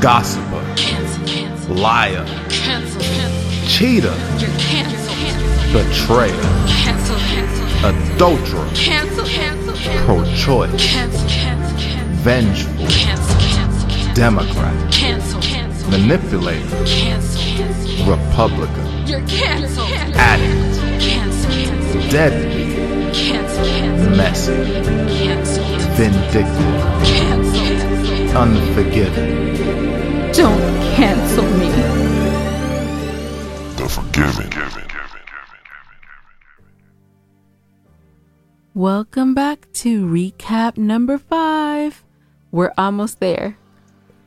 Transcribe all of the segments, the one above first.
gossiper, Cancel, cancel, liar, cancel, cheater, betrayer, adulterer, pro-choice, vengeful, Democrat, manipulator. Republican, addict, deadbeat, messy, vindictive, unforgiving. Don't cancel me. The Forgiven. Welcome back to recap number five. We're almost there,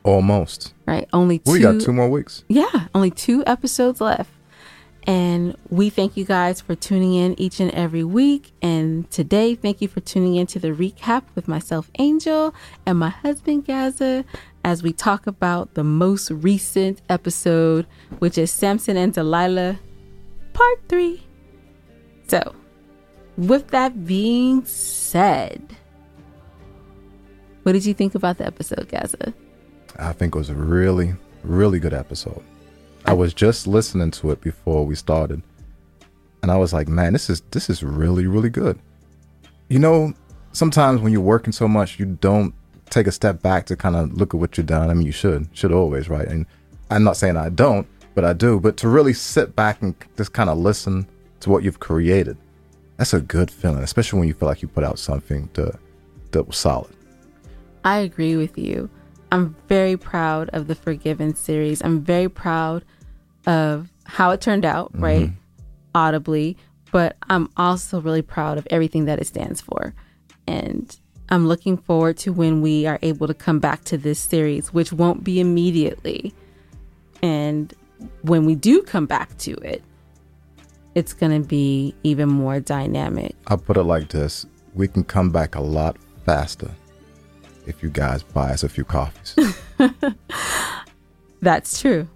Almost. right? Only two. We got two more weeks. Yeah, only two episodes left. And we thank you guys for tuning in each and every week. And today, thank you for tuning in to the recap with myself, Angel, and my husband, Gazza, as we talk about the most recent episode, which is Samson and Delilah, part three. So, with that being said, what did you think about the episode, Gazza? I think it was a really, really good episode. I was just listening to it before we started, and I was like, "Man, this is this is really, really good." You know, sometimes when you're working so much, you don't take a step back to kind of look at what you've done. I mean, you should, should always, right? And I'm not saying I don't, but I do. But to really sit back and just kind of listen to what you've created, that's a good feeling, especially when you feel like you put out something to, that was solid. I agree with you. I'm very proud of the Forgiven series. I'm very proud of how it turned out, mm-hmm. right? Audibly, but I'm also really proud of everything that it stands for. And I'm looking forward to when we are able to come back to this series, which won't be immediately. And when we do come back to it, it's going to be even more dynamic. I'll put it like this we can come back a lot faster if you guys buy us a few coffees. That's true.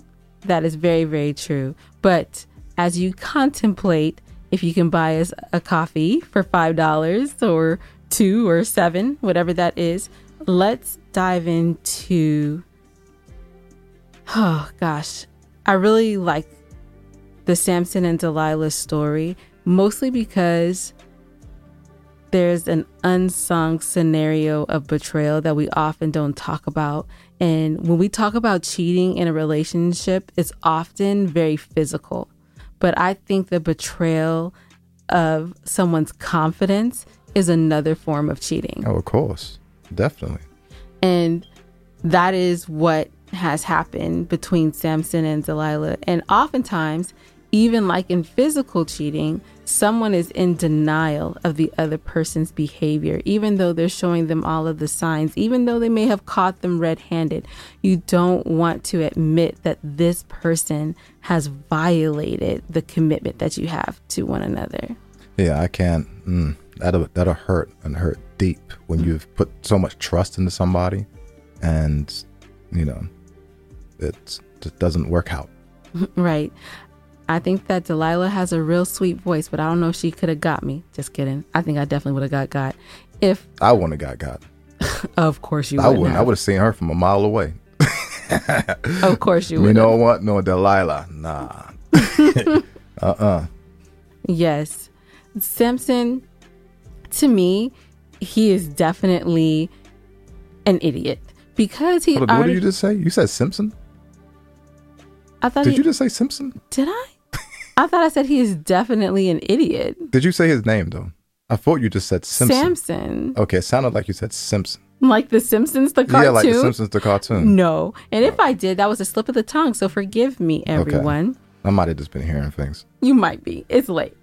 That is very, very true. But as you contemplate if you can buy us a coffee for $5 or two or seven, whatever that is, let's dive into. Oh, gosh. I really like the Samson and Delilah story, mostly because there's an unsung scenario of betrayal that we often don't talk about. And when we talk about cheating in a relationship, it's often very physical. But I think the betrayal of someone's confidence is another form of cheating. oh, of course. Definitely. And that is what has happened between Samson and Delilah. And oftentimes, even like in physical cheating, someone is in denial of the other person's behavior, even though they're showing them all of the signs, even though they may have caught them red handed. You don't want to admit that this person has violated the commitment that you have to one another. Yeah, I can't. Mm, that'll that'll hurt and hurt deep when you've put so much trust into somebody, and you know, it just doesn't work out. Right. I think that Delilah has a real sweet voice, but I don't know if she could have got me. Just kidding. I think I definitely would have got got. If, I wouldn't have got got. of course, you I wouldn't. wouldn't. I have. would have seen her from a mile away. Of course, you would. You know what? No, Delilah. Nah. uh-uh. Yes. Simpson, to me, he is definitely an idiot because he Hold on, what did you just say? You said Simpson? I thought Did he, you just say Simpson? did I? I thought I said he is definitely an idiot. Did you say his name though? I thought you just said Simpson. Samson, Okay, it sounded like you said Simpson. like the Simpsons, the cartoon. Yeah, like the Simpsons, the cartoon. No, and if I did, that was a slip of the tongue. So forgive me, everyone. I might have just been hearing things. You might be. It's late.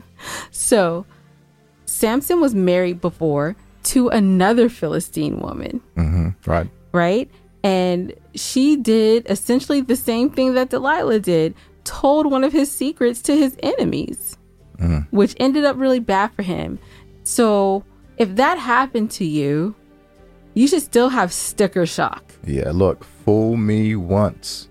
so, Samson was married before to another Philistine woman, hmm Right. right? And she did essentially the same thing that Delilah did, told one of his secrets to his enemies, mm. which ended up really bad for him. So, if that happened to you, you should still have sticker shock. Yeah, look, fool me once,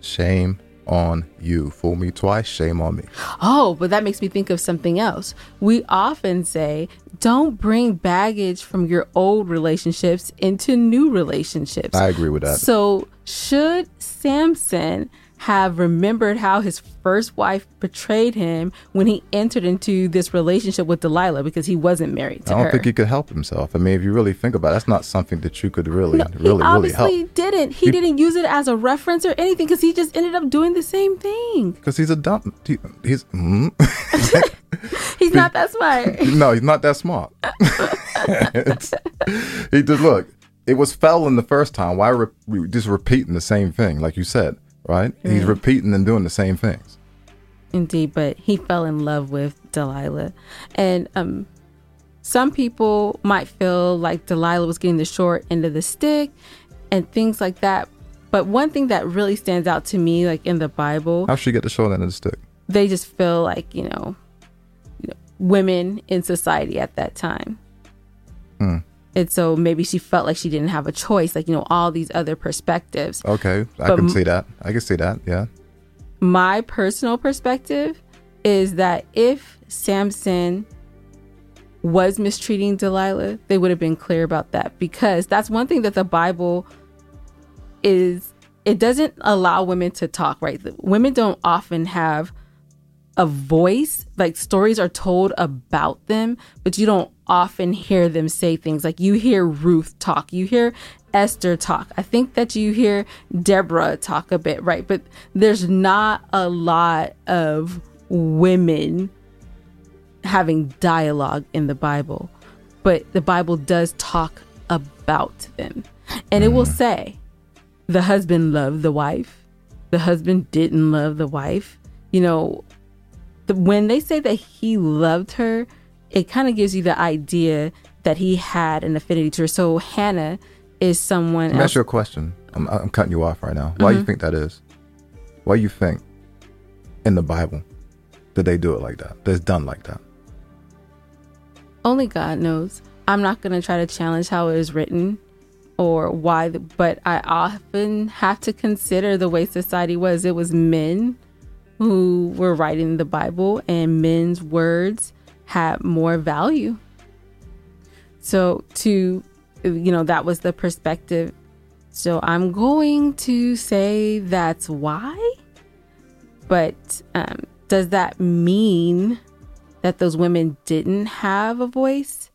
shame on you. Fool me twice, shame on me. Oh, but that makes me think of something else. We often say, don't bring baggage from your old relationships into new relationships. I agree with that. So, should Samson have remembered how his first wife betrayed him when he entered into this relationship with Delilah because he wasn't married to her. I don't her? think he could help himself. I mean, if you really think about it, that's not something that you could really, he really, really help. obviously didn't. He, He- didn't use it as a reference or anything because he just ended up doing the same thing. Because he's a dumb. He, he's mm. He's not that smart. no, he's not that smart. He just look. It was failing the first time. Why re- re- just repeating the same thing, like you said, right? He's repeating and doing the same things. Indeed, but he fell in love with Delilah. And um some people might feel like Delilah was getting the short end of the stick and things like that. But one thing that really stands out to me, like in the Bible, How she get the short end of the stick? they just feel like, you know, you know women in society at that time. Hmm. And so maybe she felt like she didn't have a choice, like, you know, all these other perspectives. Okay, I But can see that. I can see that. Yeah. my personal perspective is that if Samson was mistreating Delilah, they would have been clear about that because that's one thing that the Bible is it doesn't allow women to talk, right? Women don't often have a voice. Like stories are told about them, but you don't often hear them say things. Like you hear Ruth talk, you hear Esther talk. I think that you hear Deborah talk a bit, right? But there's not a lot of women having dialogue in the Bible. But the Bible does talk about them. And it will mm. say the husband loved the wife, the husband didn't love the wife. You know, the, when they say that he loved her, it kind of gives you the idea that he had an affinity to her. So Hannah is someone Let me ask you a question. I'm, I'm cutting you off right now. Why Mm-hmm. you think that is? Why you think in the Bible that they do it like that? That's done like that. Only God knows. I'm not going to try to challenge how it is written or why, but I often have to consider the way society was. It was men who were writing the Bible, and men's words had more value. So, to, you know, that was the perspective. So, I'm going to say that's why. But um, does that mean that those women didn't have a voice?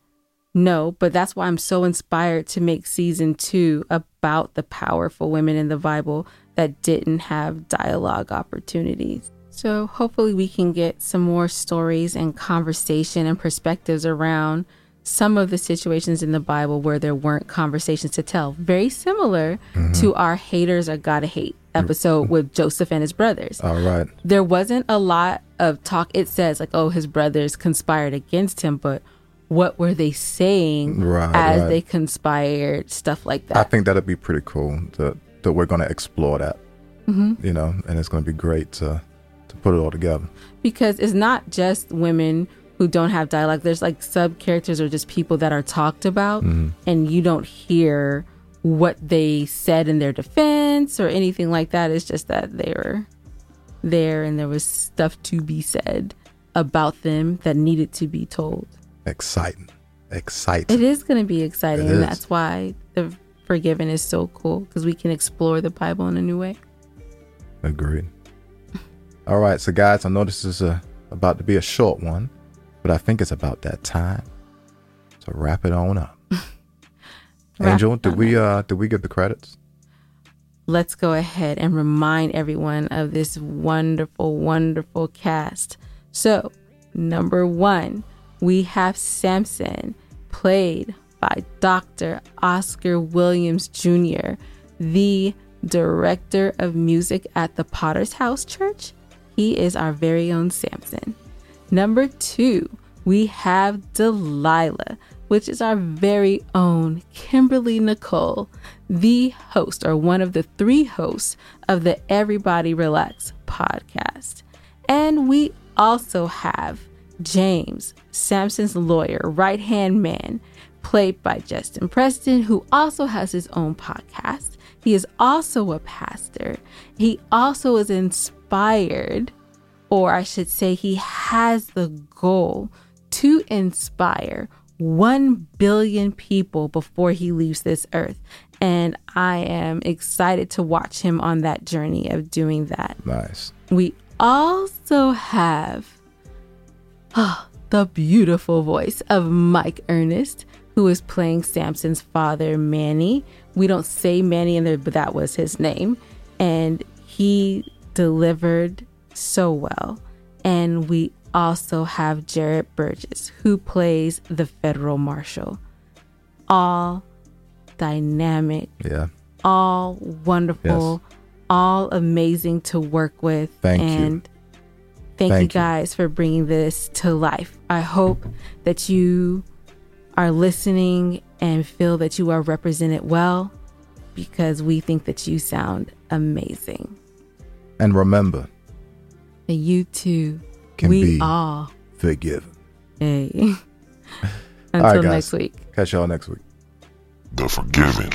No, but that's why I'm so inspired to make season two about the powerful women in the Bible that didn't have dialogue opportunities. So hopefully we can get some more stories and conversation and perspectives around some of the situations in the Bible where there weren't conversations to tell. Very similar to our haters are gotta hate episode with Joseph and his brothers All right. there wasn't a lot of talk. It says like, oh, his brothers conspired against him, but what were they saying Right, as right. they conspired? Stuff like that. I think that'd be pretty cool that that we're going to explore that. Mm-hmm. You know, and it's going to be great to to put it all together. because it's not just women who don't have dialogue. There's like sub characters or just people that are talked about, mm-hmm. and you don't hear what they said in their defense or anything like that. It's just that they were there and there was stuff to be said about them that needed to be told. Exciting, exciting. It is going to be exciting, It and is. that's why the Forgiven is so cool because we can explore the Bible in a new way. Agreed. All right, so guys, I know this is a, about to be a short one, but I think it's about that time to wrap it on up. Angel, did we uh did we give the credits? Let's go ahead and remind everyone of this wonderful, wonderful cast. So, number one, we have Samson, played by Dr. Oscar Williams Jr., the director of music at the Potter's House Church. He is our very own Samson. Number two, we have Delilah, which is our very own Kimberly Nicole, the host or one of the three hosts of the Everybody Relax podcast. And we also have James, Samson's lawyer, right hand man, played by Justin Preston, who also has his own podcast. He is also a pastor. He also is inspired, or I should say, he has the goal to inspire 1 billion people before he leaves this earth. And I am excited to watch him on that journey of doing that. Nice. We also have ah, the beautiful voice of Mike Ernest, who is playing Samson's father, Manny. We don't say Manny in there, but that was his name. And he delivered so well. And we also have Jarrett Burgess, who plays the federal marshal. All dynamic, Yeah. all wonderful, all amazing to work with. Thank you. and thank, Thank you you. guys for bringing this to life. I hope that you are listening and feel that you are represented well because we think that you sound amazing. And remember, And you too. Can we be. all. forgive. Hey. Until guys. next week. Catch y'all next week. The Forgiven.